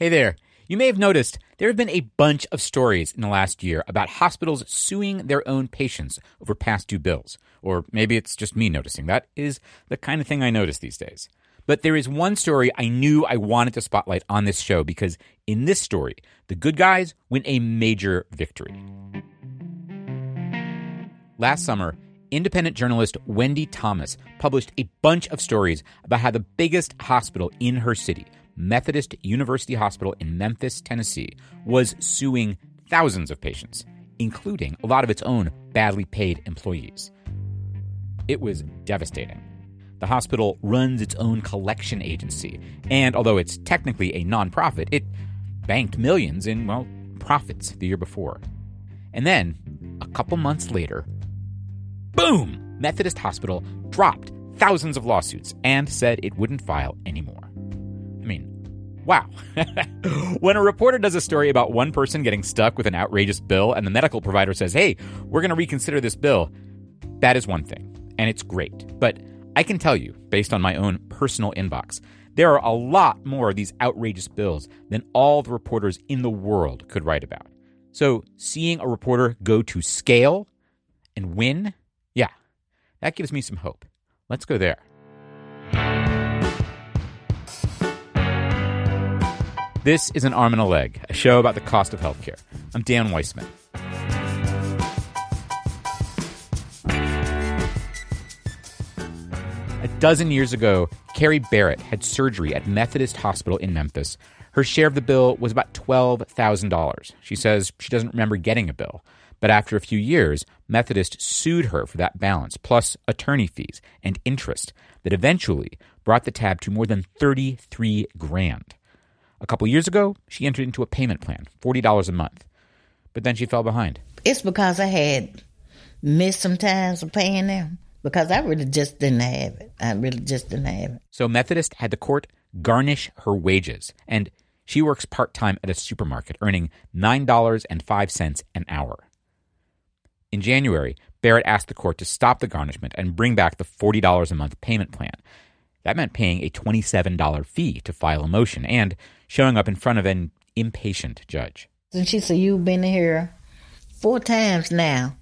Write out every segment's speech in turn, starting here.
Hey there. You may have noticed there have been a bunch of stories in the last year about hospitals suing their own patients over past due bills. Or maybe it's just me noticing. That is the kind of thing I notice these days. But there is one story I knew I wanted to spotlight on this show because in this story, the good guys win a major victory. Last summer, independent journalist Wendi Thomas published a bunch of stories about how the biggest hospital in her city, Methodist University Hospital in Memphis, Tennessee, was suing thousands of patients, including a lot of its own badly paid employees. It was devastating. The hospital runs its own collection agency, and although it's technically a nonprofit, it banked millions in, well, profits the year before. And then, a couple months later, boom! Methodist Hospital dropped thousands of lawsuits and said it wouldn't file anymore. I mean, wow. when a reporter does a story about one person getting stuck with an outrageous bill and the medical provider says, hey, we're going to reconsider this bill, that is one thing, and it's great. But I can tell you, based on my own personal inbox, there are a lot more of these outrageous bills than all the reporters in the world could write about. So, seeing a reporter go to scale and win, yeah, that gives me some hope. Let's go there. This is An Arm and a Leg, a show about the cost of healthcare. I'm Dan Weissman. A dozen years ago, Carrie Barrett had surgery at Methodist Hospital in Memphis. Her share of the bill was about $12,000. She says she doesn't remember getting a bill. But after a few years, Methodist sued her for that balance, plus attorney fees and interest, that eventually brought the tab to more than 33 grand. A couple years ago, she entered into a payment plan, $40 a month. But then she fell behind. It's because I had missed some times of paying them because I really just didn't have it. I really just didn't have it. So Methodist had the court garnish her wages, and she works part time at a supermarket, earning $9.05 an hour. In January, Barrett asked the court to stop the garnishment and bring back the $40 a month payment plan. That meant paying a $27 fee to file a motion and showing up in front of an impatient judge. And she said, You've been here four times now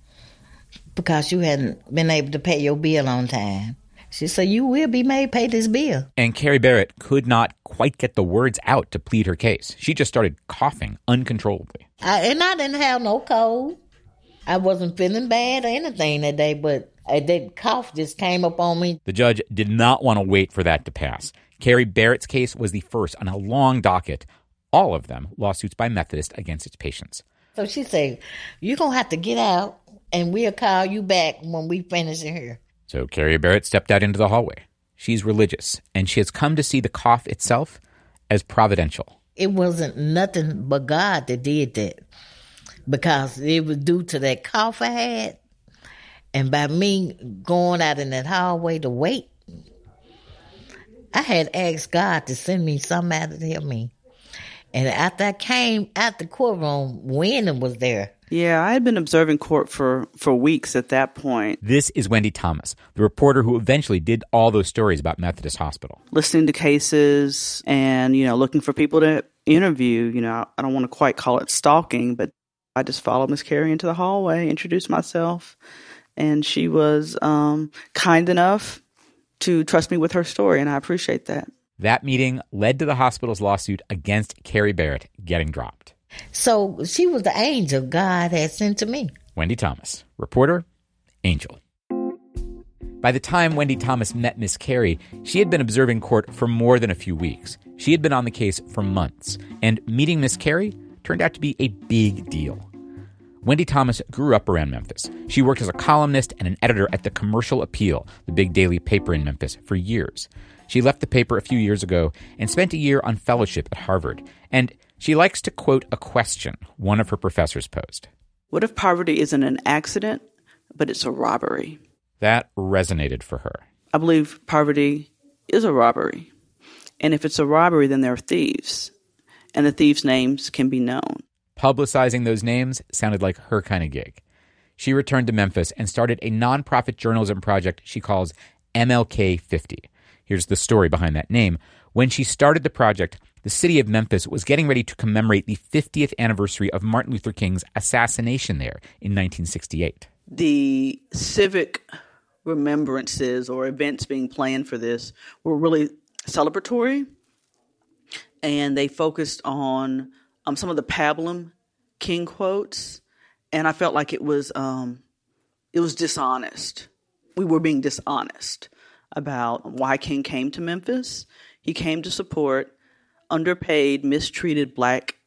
because you hadn't been able to pay your bill on time. She said, You will be made pay this bill. And Carrie Barrett could not quite get the words out to plead her case. She just started coughing uncontrollably. I, and I didn't have no cold. I wasn't feeling bad or anything that day, but uh, that cough just came up on me. The judge did not want to wait for that to pass. Carrie Barrett's case was the first on a long docket, all of them lawsuits by Methodist against its patients. So she said, You're going to have to get out, and we'll call you back when we finish in here. So Carrie Barrett stepped out into the hallway. She's religious, and she has come to see the cough itself as providential. It wasn't nothing but God that did that because it was due to that cough I had. And by me going out in that hallway to wait, I had asked God to send me somebody to help me. And after I came out the courtroom, Wendi was there. Yeah, I had been observing court for, for weeks at that point. This is Wendi Thomas, the reporter who eventually did all those stories about Methodist Hospital. Listening to cases and, you know, looking for people to interview. You know, I don't want to quite call it stalking, but I just followed Miss Carrie into the hallway, introduced myself, and she was um, kind enough to trust me with her story, and I appreciate that. That meeting led to the hospital's lawsuit against Carrie Barrett getting dropped. So she was the angel God had sent to me. Wendi Thomas, reporter, angel. By the time Wendi Thomas met Miss Carrie, she had been observing court for more than a few weeks. She had been on the case for months, and meeting Miss Carrie turned out to be a big deal. Wendi Thomas grew up around Memphis. She worked as a columnist and an editor at the Commercial Appeal, the big daily paper in Memphis, for years. She left the paper a few years ago and spent a year on fellowship at Harvard. And she likes to quote a question one of her professors posed What if poverty isn't an accident, but it's a robbery? That resonated for her. I believe poverty is a robbery. And if it's a robbery, then there are thieves. And the thieves' names can be known. Publicizing those names sounded like her kind of gig. She returned to Memphis and started a nonprofit journalism project she calls MLK 50. Here's the story behind that name. When she started the project, the city of Memphis was getting ready to commemorate the 50th anniversary of Martin Luther King's assassination there in 1968. The civic remembrances or events being planned for this were really celebratory, and they focused on um, some of the pablum King quotes, and I felt like it was um, it was dishonest. We were being dishonest about why King came to Memphis. He came to support underpaid, mistreated black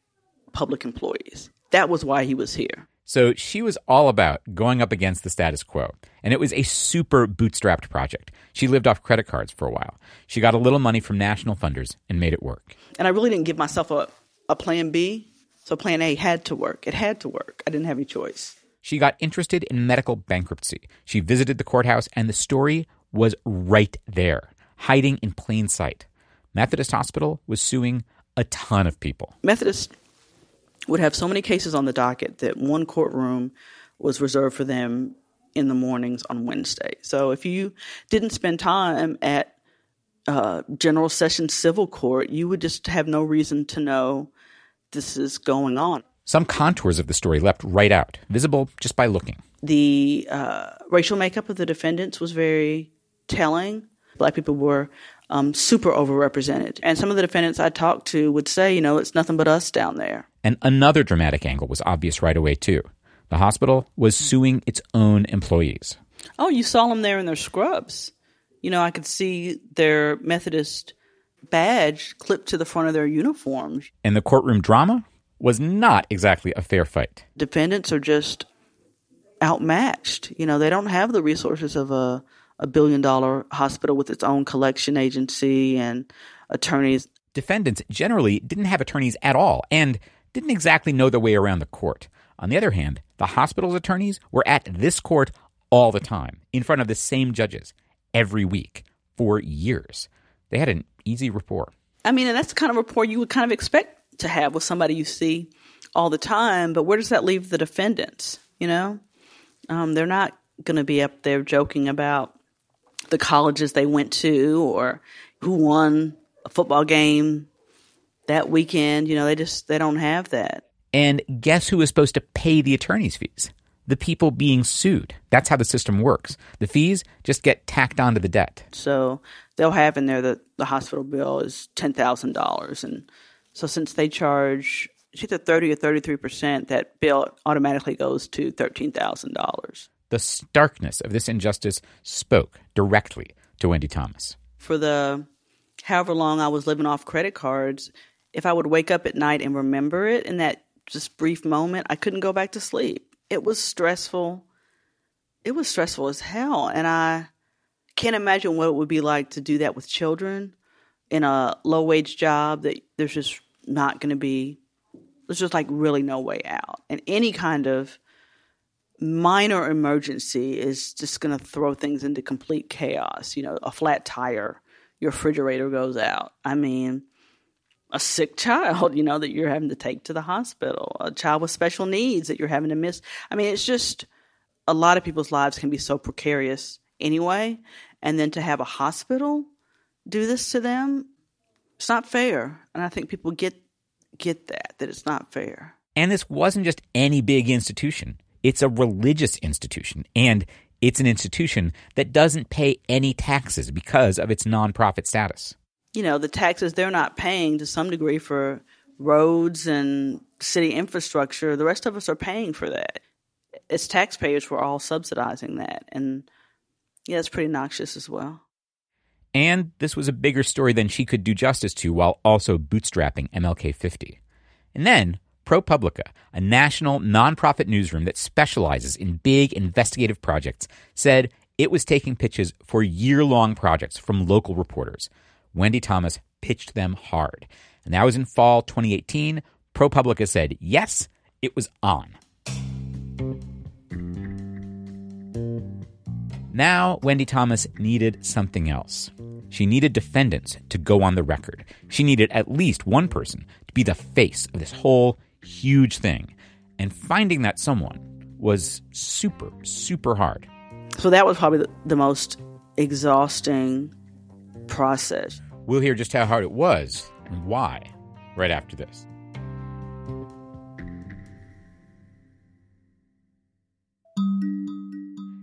public employees. That was why he was here. So she was all about going up against the status quo. And it was a super bootstrapped project. She lived off credit cards for a while. She got a little money from national funders and made it work. And I really didn't give myself a, a plan B. So plan A had to work. It had to work. I didn't have any choice. She got interested in medical bankruptcy. She visited the courthouse, and the story was right there, hiding in plain sight. Methodist Hospital was suing a ton of people. Methodist would have so many cases on the docket that one courtroom was reserved for them in the mornings on Wednesday. So if you didn't spend time at uh, General Sessions Civil Court, you would just have no reason to know this is going on. Some contours of the story leapt right out, visible just by looking. The uh, racial makeup of the defendants was very telling. Black people were um, super overrepresented. And some of the defendants I talked to would say, you know, it's nothing but us down there. And another dramatic angle was obvious right away, too. The hospital was suing its own employees. Oh, you saw them there in their scrubs. You know, I could see their Methodist badge clipped to the front of their uniforms. And the courtroom drama was not exactly a fair fight. Defendants are just outmatched. You know, they don't have the resources of a a billion dollar hospital with its own collection agency and attorneys. Defendants generally didn't have attorneys at all and didn't exactly know their way around the court. On the other hand, the hospital's attorneys were at this court all the time, in front of the same judges, every week, for years. They had an easy rapport. I mean, and that's the kind of rapport you would kind of expect to have with somebody you see all the time, but where does that leave the defendants? You know? Um, they're not going to be up there joking about the colleges they went to or who won a football game that weekend. You know, they just they don't have that. And guess who is supposed to pay the attorney's fees? The people being sued. That's how the system works. The fees just get tacked onto the debt. So they'll have in there that the hospital bill is ten thousand dollars, and so since they charge it's either thirty or thirty three percent, that bill automatically goes to thirteen thousand dollars. The starkness of this injustice spoke directly to Wendi Thomas. For the however long I was living off credit cards, if I would wake up at night and remember it in that just brief moment, I couldn't go back to sleep. It was stressful. It was stressful as hell. And I can't imagine what it would be like to do that with children in a low wage job that there's just not going to be, there's just like really no way out. And any kind of minor emergency is just going to throw things into complete chaos. You know, a flat tire, your refrigerator goes out. I mean, a sick child, you know, that you're having to take to the hospital, a child with special needs that you're having to miss. I mean, it's just a lot of people's lives can be so precarious anyway. And then to have a hospital do this to them, it's not fair. And I think people get get that, that it's not fair. And this wasn't just any big institution. It's a religious institution, and it's an institution that doesn't pay any taxes because of its nonprofit status. You know, the taxes they're not paying to some degree for roads and city infrastructure, the rest of us are paying for that. As taxpayers, we're all subsidizing that. And yeah, it's pretty noxious as well. And this was a bigger story than she could do justice to while also bootstrapping MLK 50. And then ProPublica, a national nonprofit newsroom that specializes in big investigative projects, said it was taking pitches for year long projects from local reporters. Wendi Thomas pitched them hard. And that was in fall 2018. ProPublica said, yes, it was on. Now, Wendi Thomas needed something else. She needed defendants to go on the record. She needed at least one person to be the face of this whole huge thing. And finding that someone was super, super hard. So that was probably the, most exhausting process. We'll hear just how hard it was and why right after this.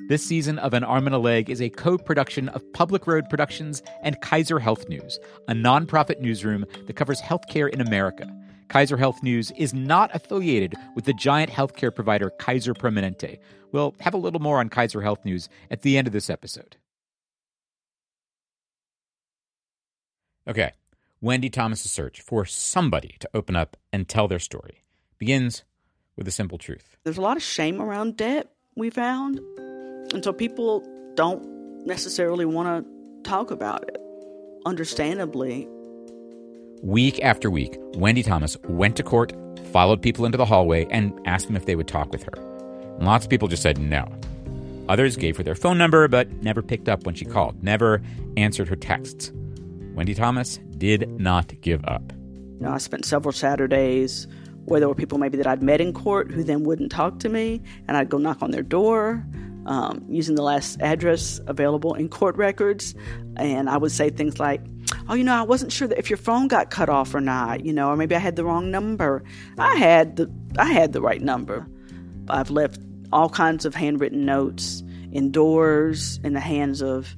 This season of An Arm and a Leg is a co production of Public Road Productions and Kaiser Health News, a nonprofit newsroom that covers healthcare in America. Kaiser Health News is not affiliated with the giant healthcare provider Kaiser Permanente. We'll have a little more on Kaiser Health News at the end of this episode. Okay, Wendi Thomas's search for somebody to open up and tell their story begins with a simple truth. There's a lot of shame around debt, we found. And so people don't necessarily want to talk about it, understandably. Week after week, Wendi Thomas went to court, followed people into the hallway, and asked them if they would talk with her. And lots of people just said no. Others gave her their phone number, but never picked up when she called, never answered her texts. Wendi Thomas did not give up. You know, I spent several Saturdays where there were people maybe that I'd met in court who then wouldn't talk to me, and I'd go knock on their door um, using the last address available in court records. And I would say things like, oh, you know, I wasn't sure that if your phone got cut off or not, you know, or maybe I had the wrong number. I had the I had the right number. I've left all kinds of handwritten notes indoors in the hands of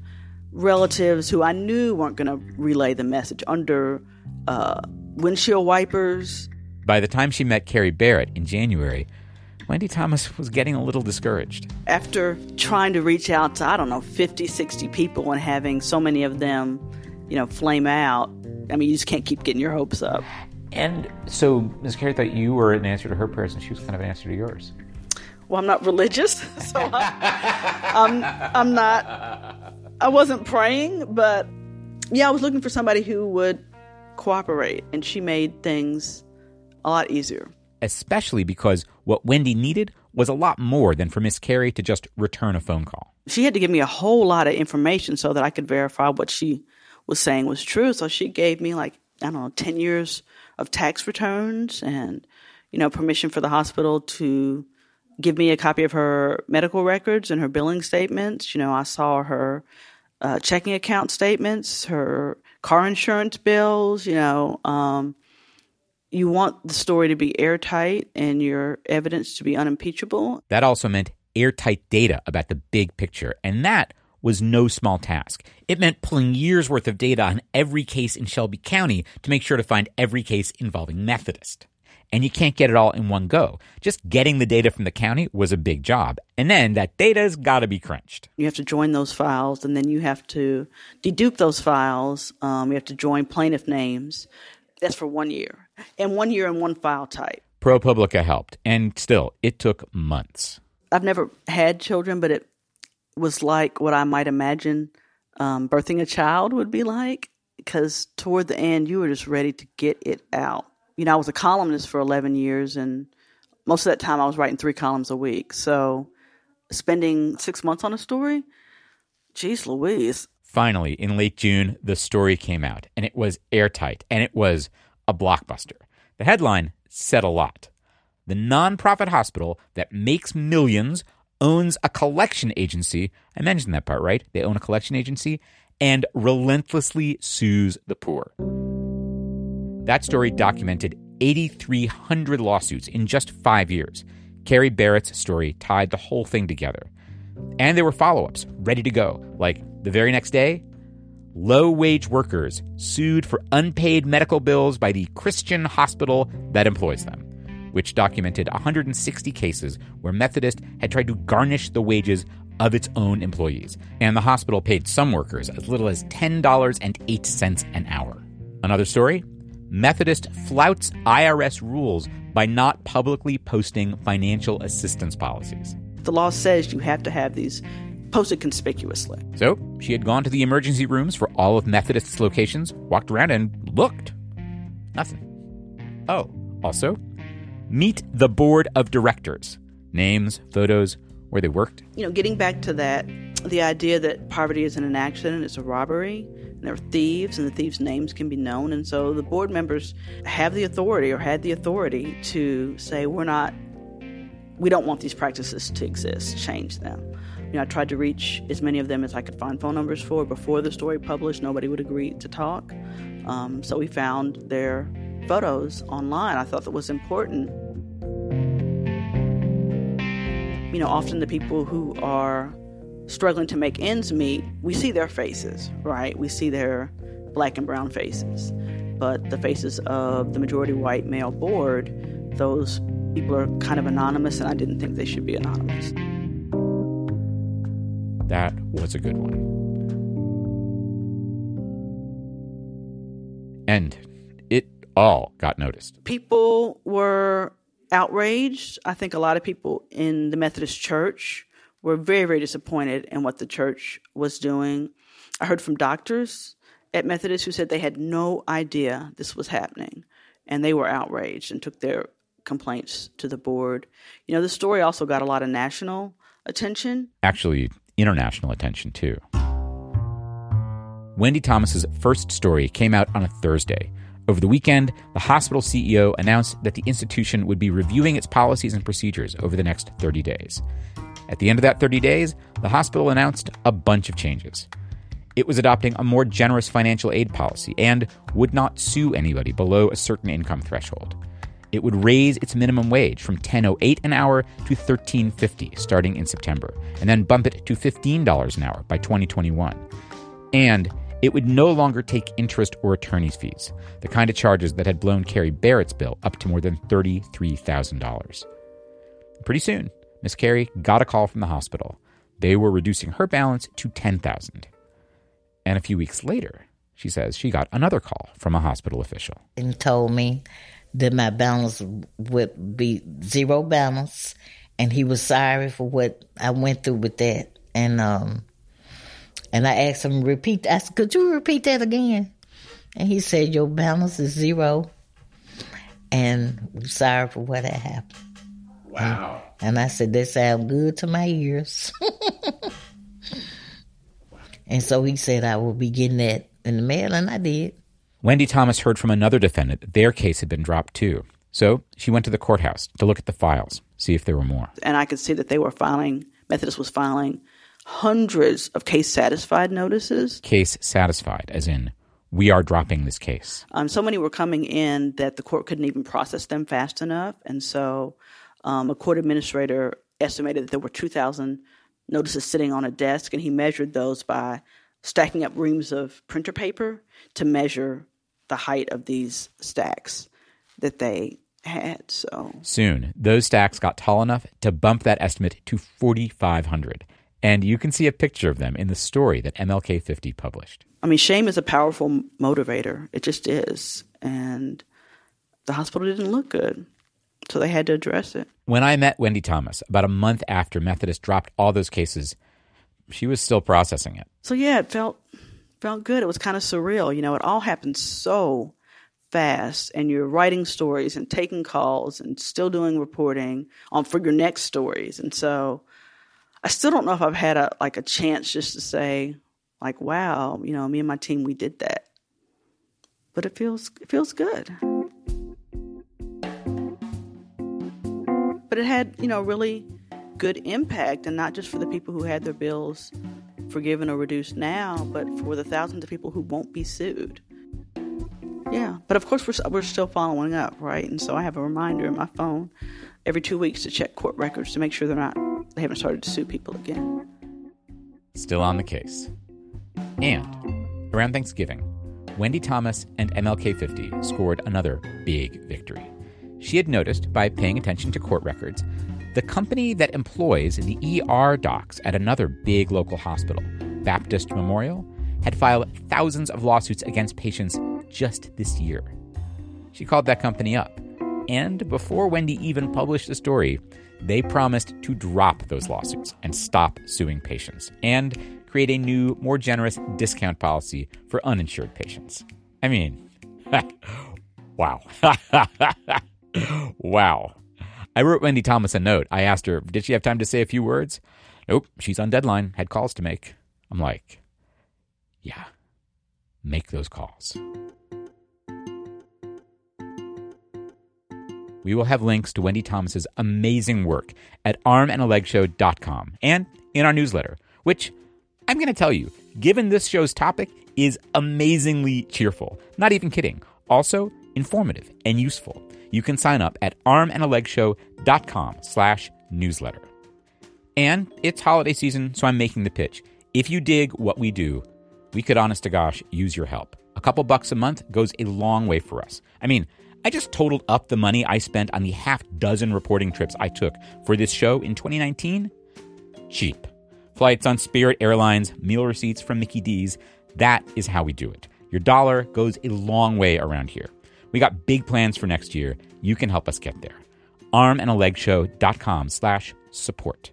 relatives who I knew weren't going to relay the message under uh, windshield wipers. By the time she met Carrie Barrett in January, Wendi Thomas was getting a little discouraged. After trying to reach out to, I don't know, 50, 60 people and having so many of them, you know, flame out, I mean, you just can't keep getting your hopes up. And so Ms. Carrie thought you were an answer to her prayers and she was kind of an answer to yours. Well, I'm not religious, so I, I'm, I'm not, I wasn't praying, but yeah, I was looking for somebody who would cooperate, and she made things a lot easier especially because what Wendi needed was a lot more than for Miss Carrie to just return a phone call. She had to give me a whole lot of information so that I could verify what she was saying was true. So she gave me like, I don't know, 10 years of tax returns and, you know, permission for the hospital to give me a copy of her medical records and her billing statements. You know, I saw her uh, checking account statements, her car insurance bills, you know, um, you want the story to be airtight and your evidence to be unimpeachable. That also meant airtight data about the big picture, and that was no small task. It meant pulling years worth of data on every case in Shelby County to make sure to find every case involving Methodist. And you can't get it all in one go. Just getting the data from the county was a big job. And then that data's got to be crunched. You have to join those files, and then you have to dedupe those files. Um, you have to join plaintiff names. That's for one year. And one year and one file type. ProPublica helped, and still, it took months. I've never had children, but it was like what I might imagine um, birthing a child would be like. Because toward the end, you were just ready to get it out. You know, I was a columnist for 11 years, and most of that time I was writing three columns a week. So spending six months on a story, geez Louise. Finally, in late June, the story came out, and it was airtight, and it was a blockbuster. The headline said a lot. The nonprofit hospital that makes millions owns a collection agency. I mentioned that part, right? They own a collection agency and relentlessly sues the poor. That story documented 8,300 lawsuits in just five years. Carrie Barrett's story tied the whole thing together. And there were follow ups ready to go, like the very next day, low wage workers sued for unpaid medical bills by the Christian hospital that employs them, which documented 160 cases where Methodist had tried to garnish the wages of its own employees, and the hospital paid some workers as little as $10.08 an hour. Another story Methodist flouts IRS rules by not publicly posting financial assistance policies. The law says you have to have these posted conspicuously. So she had gone to the emergency rooms for all of Methodist's locations, walked around, and looked. Nothing. Oh, also, meet the board of directors. Names, photos, where they worked. You know, getting back to that, the idea that poverty isn't an accident, it's a robbery, and there are thieves, and the thieves' names can be known. And so the board members have the authority or had the authority to say, we're not, we don't want these practices to exist, change them. You know, I tried to reach as many of them as I could find phone numbers for before the story published. Nobody would agree to talk. Um, so we found their photos online. I thought that was important. You know, often the people who are struggling to make ends meet, we see their faces, right? We see their black and brown faces. But the faces of the majority white male board, those people are kind of anonymous, and I didn't think they should be anonymous. That was a good one. And it all got noticed. People were outraged. I think a lot of people in the Methodist Church were very, very disappointed in what the church was doing. I heard from doctors at Methodist who said they had no idea this was happening, and they were outraged and took their complaints to the board. You know, the story also got a lot of national attention. Actually, international attention too. Wendi Thomas's first story came out on a Thursday. Over the weekend, the hospital CEO announced that the institution would be reviewing its policies and procedures over the next 30 days. At the end of that 30 days, the hospital announced a bunch of changes. It was adopting a more generous financial aid policy and would not sue anybody below a certain income threshold. It would raise its minimum wage from 10.08 an hour to 13.50 starting in September, and then bump it to $15 an hour by 2021. And it would no longer take interest or attorney's fees, the kind of charges that had blown Carrie Barrett's bill up to more than $33,000. Pretty soon, Miss Carrie got a call from the hospital. They were reducing her balance to 10,000. And a few weeks later, she says she got another call from a hospital official. And told me that my balance would be zero balance and he was sorry for what I went through with that. And um and I asked him repeat I said, Could you repeat that again? And he said, Your balance is zero and we're sorry for what had happened. Wow. And, and I said, That sounds good to my ears. and so he said I will be getting that in the mail and I did. Wendi Thomas heard from another defendant that their case had been dropped too. So she went to the courthouse to look at the files, see if there were more. And I could see that they were filing, Methodist was filing hundreds of case satisfied notices. Case satisfied, as in, we are dropping this case. Um, so many were coming in that the court couldn't even process them fast enough. And so um, a court administrator estimated that there were 2,000 notices sitting on a desk, and he measured those by stacking up reams of printer paper to measure the height of these stacks that they had. So soon, those stacks got tall enough to bump that estimate to 4,500. And you can see a picture of them in the story that MLK 50 published. I mean, shame is a powerful motivator. It just is. And the hospital didn't look good. So they had to address it. When I met Wendi Thomas about a month after Methodist dropped all those cases, she was still processing it. So yeah, it felt felt good. It was kind of surreal. You know, it all happened so fast and you're writing stories and taking calls and still doing reporting on for your next stories. And so I still don't know if I've had a like a chance just to say like wow, you know, me and my team we did that. But it feels it feels good. But it had, you know, really good impact and not just for the people who had their bills forgiven or reduced now, but for the thousands of people who won't be sued. Yeah, but of course we're we're still following up, right? And so I have a reminder in my phone every two weeks to check court records to make sure they're not they haven't started to sue people again. Still on the case. And around Thanksgiving, Wendi Thomas and MLK 50 scored another big victory. She had noticed by paying attention to court records the company that employs the ER docs at another big local hospital, Baptist Memorial, had filed thousands of lawsuits against patients just this year. She called that company up, and before Wendi even published the story, they promised to drop those lawsuits and stop suing patients and create a new, more generous discount policy for uninsured patients. I mean, wow. wow. I wrote Wendi Thomas a note. I asked her, did she have time to say a few words? Nope, she's on deadline, had calls to make. I'm like, yeah, make those calls. We will have links to Wendi Thomas's amazing work at armandalegshow.com and in our newsletter, which I'm going to tell you, given this show's topic, is amazingly cheerful. Not even kidding. Also, informative, and useful. You can sign up at armandalegshow.com slash newsletter. And it's holiday season, so I'm making the pitch. If you dig what we do, we could honest to gosh use your help. A couple bucks a month goes a long way for us. I mean, I just totaled up the money I spent on the half dozen reporting trips I took for this show in 2019. Cheap. Flights on Spirit Airlines, meal receipts from Mickey D's. That is how we do it. Your dollar goes a long way around here. We got big plans for next year. You can help us get there. armandalegshow.com slash support.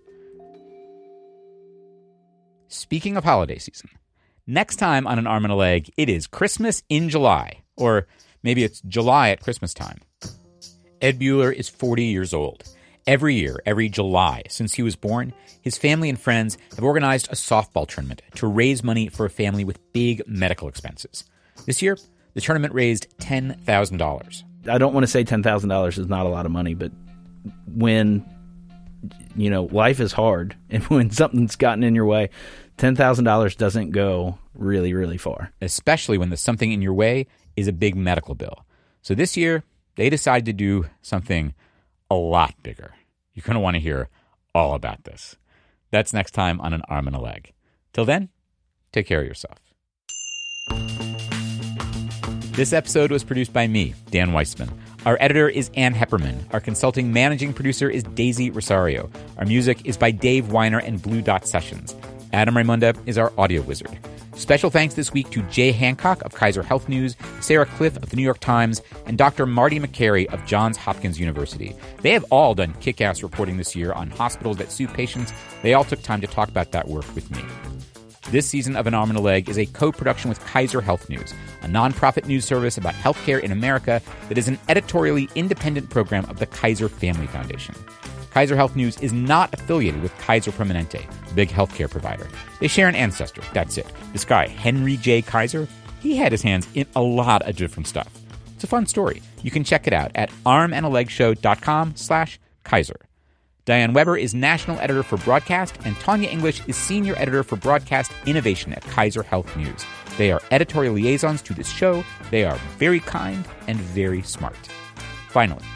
Speaking of holiday season, next time on an arm and a leg, it is Christmas in July, or maybe it's July at Christmas time. Ed Bueller is 40 years old. Every year, every July since he was born, his family and friends have organized a softball tournament to raise money for a family with big medical expenses. This year, the tournament raised $10,000. I don't want to say $10,000 is not a lot of money, but when you know, life is hard and when something's gotten in your way, $10,000 doesn't go really really far. Especially when the something in your way is a big medical bill. So this year, they decided to do something a lot bigger. You're going to want to hear all about this. That's next time on An Arm and a Leg. Till then, take care of yourself. This episode was produced by me, Dan Weissman. Our editor is Ann Heppermann. Our consulting managing producer is Daisy Rosario. Our music is by Dave Weiner and Blue Dot Sessions. Adam Raymonda is our audio wizard. Special thanks this week to Jay Hancock of Kaiser Health News, Sarah Kliff of the New York Times, and Dr. Marty Makary of Johns Hopkins University. They have all done kick ass reporting this year on hospitals that sue patients. They all took time to talk about that work with me. This season of An Arm and a Leg is a co production with Kaiser Health News, a nonprofit news service about healthcare in America that is an editorially independent program of the Kaiser Family Foundation. Kaiser Health News is not affiliated with Kaiser Permanente, big healthcare provider. They share an ancestor, that's it. This guy, Henry J. Kaiser, he had his hands in a lot of different stuff. It's a fun story. You can check it out at armandalegshow.com slash Kaiser. Diane Webber is national editor for broadcast, and Tanya English is senior editor for broadcast innovation at Kaiser Health News. They are editorial liaisons to this show. They are very kind and very smart. Finally,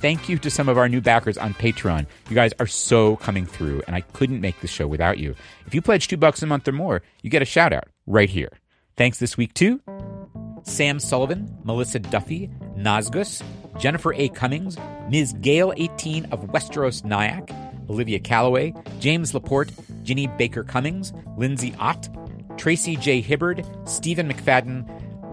thank you to some of our new backers on Patreon. You guys are so coming through, and I couldn't make this show without you. If you pledge two bucks a month or more, you get a shout out right here. Thanks this week to Sam Sullivan, Melissa Duffy, Nazgus, Jennifer A. Cummings, Ms. Gale 18 of Westeros Nyack, Olivia Calloway, James Laporte, Ginny Baker Cummings, Lindsay Ott, Tracy J. Hibbard, Stephen McFadden,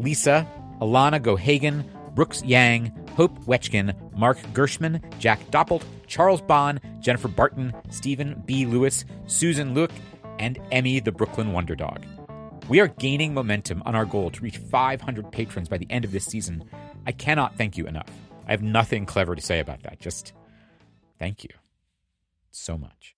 Lisa, Alana Gohagan, Brooks Yang, Hope Wetchkin, Mark Gershman, Jack Doppelt, Charles Bond, Jennifer Barton, Stephen B. Lewis, Susan Luke, and Emmy the Brooklyn Wonder Dog. We are gaining momentum on our goal to reach 500 patrons by the end of this season. I cannot thank you enough. I have nothing clever to say about that. Just thank you so much.